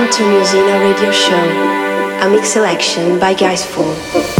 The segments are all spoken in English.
Welcome to Musena Radio Show, a mix selection by Gaisfool.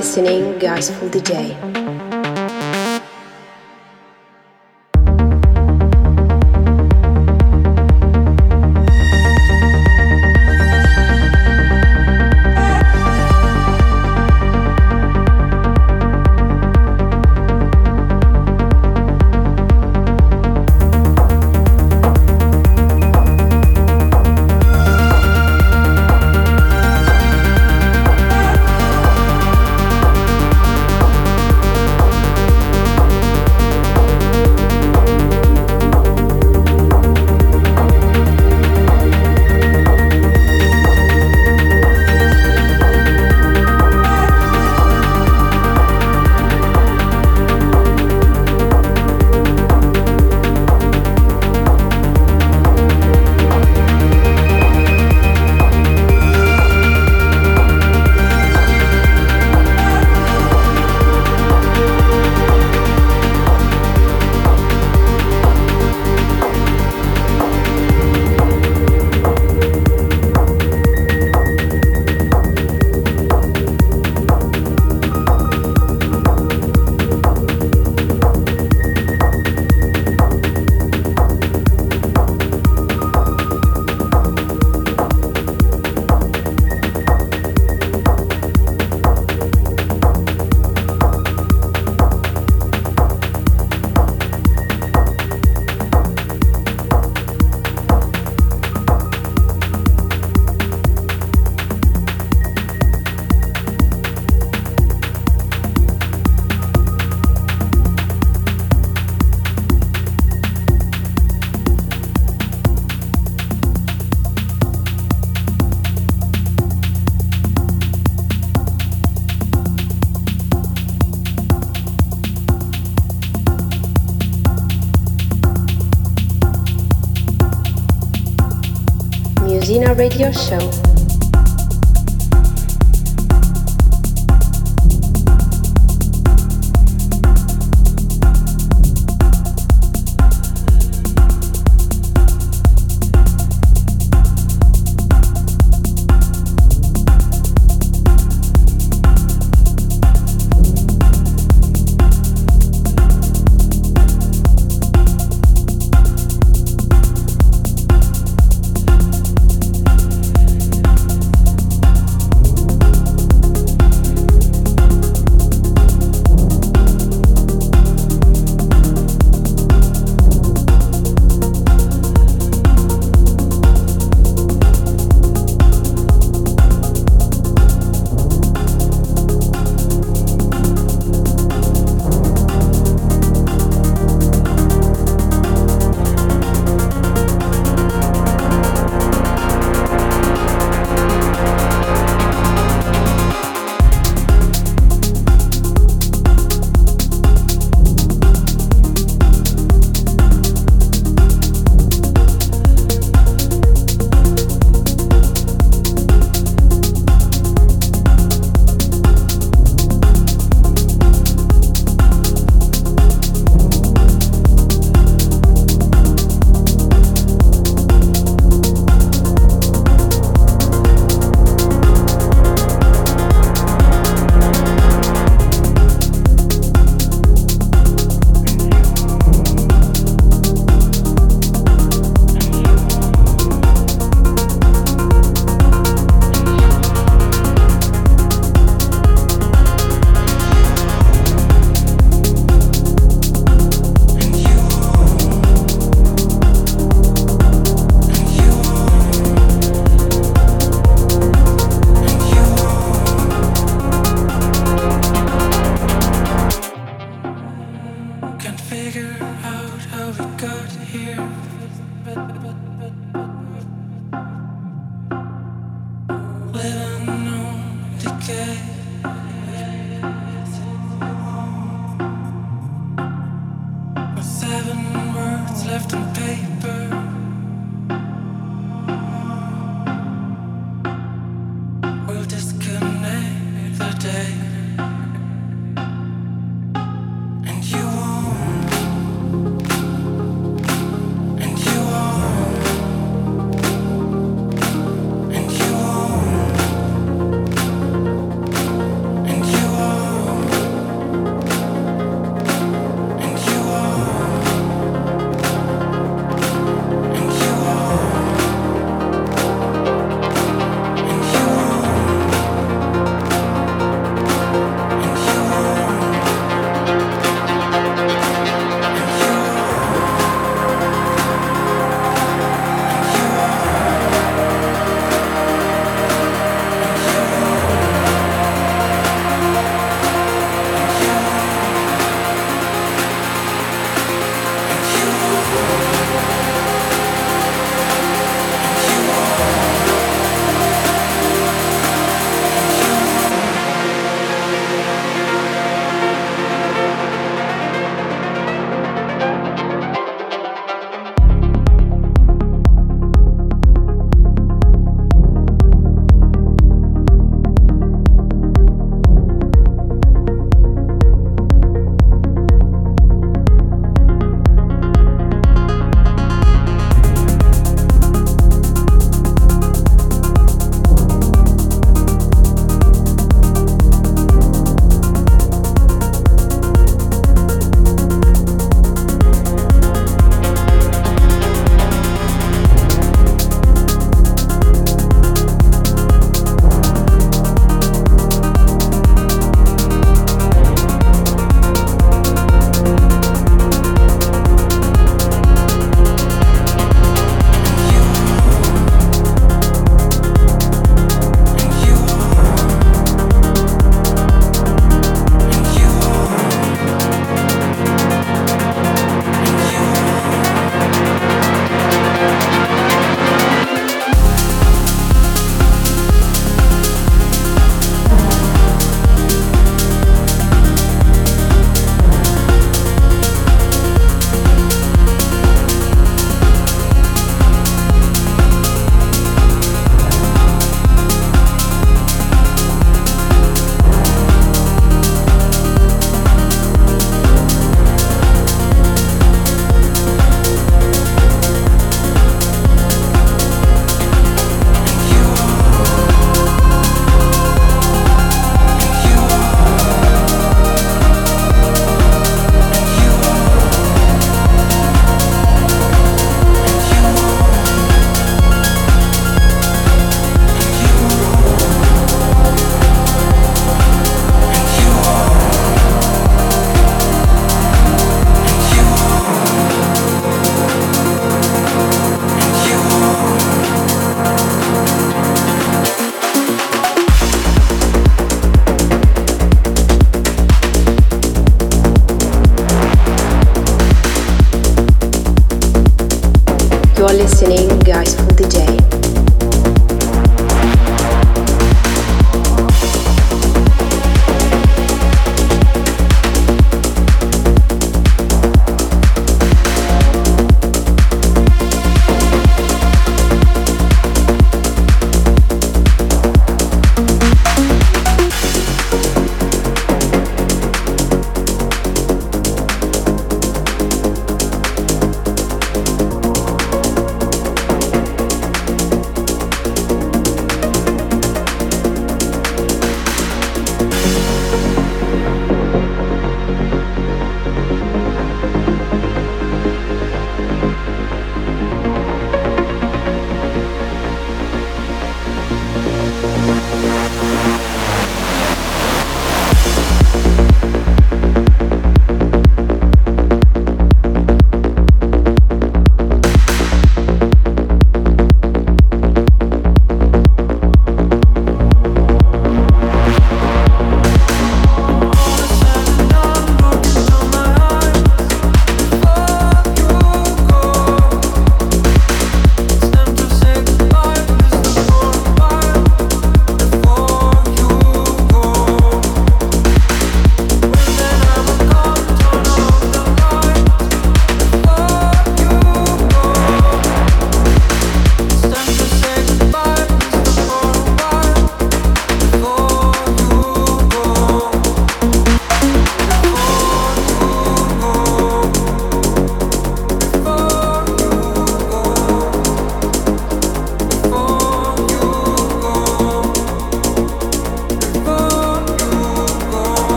You are listening Gaisfool DJ. Radio show. Would I know to?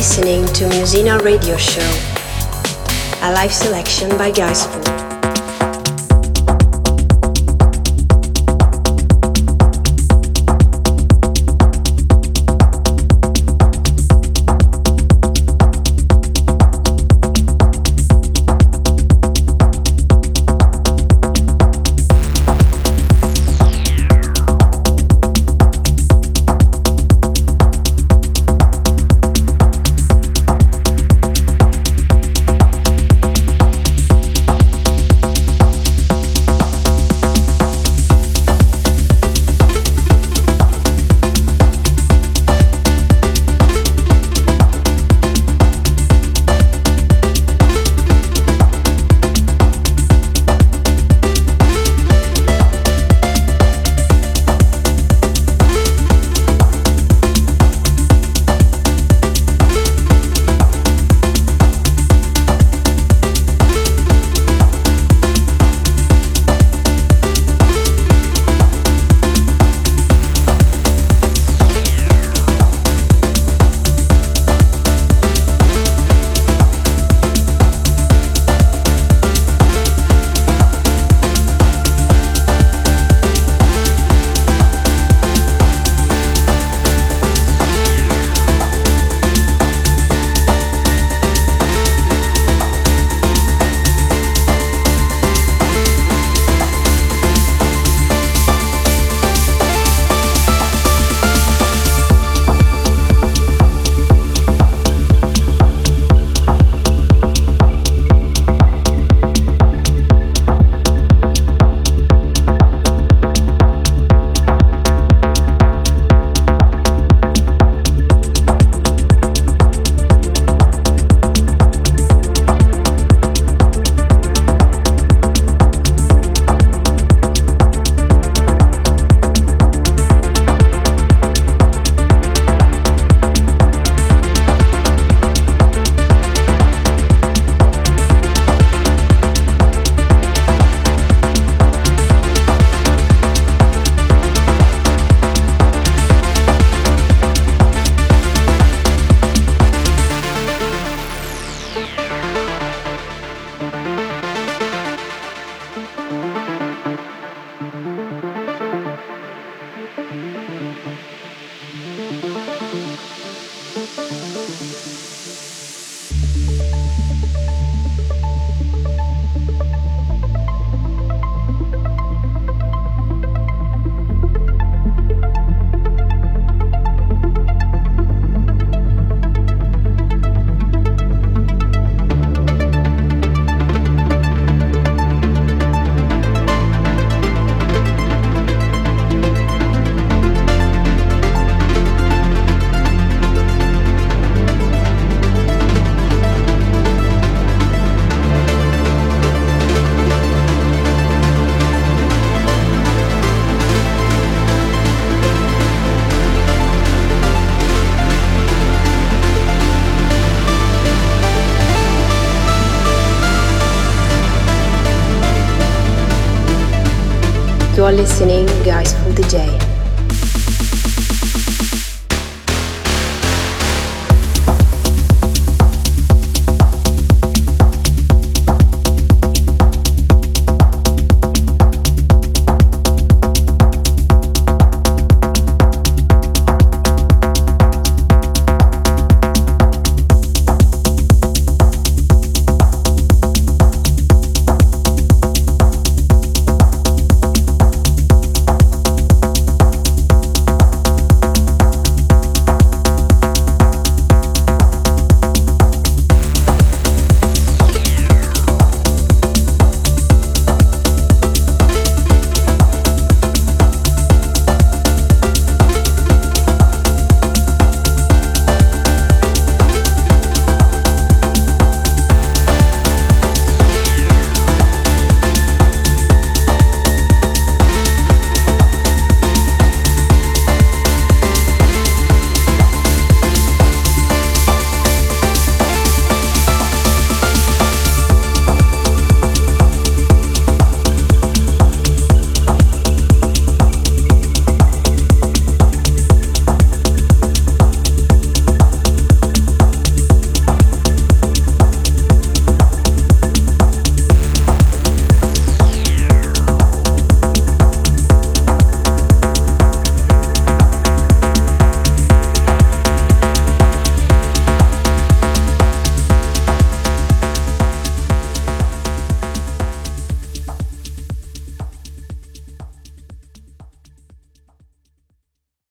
Listening to Musena Radio Show, a live selection by Gaisfool.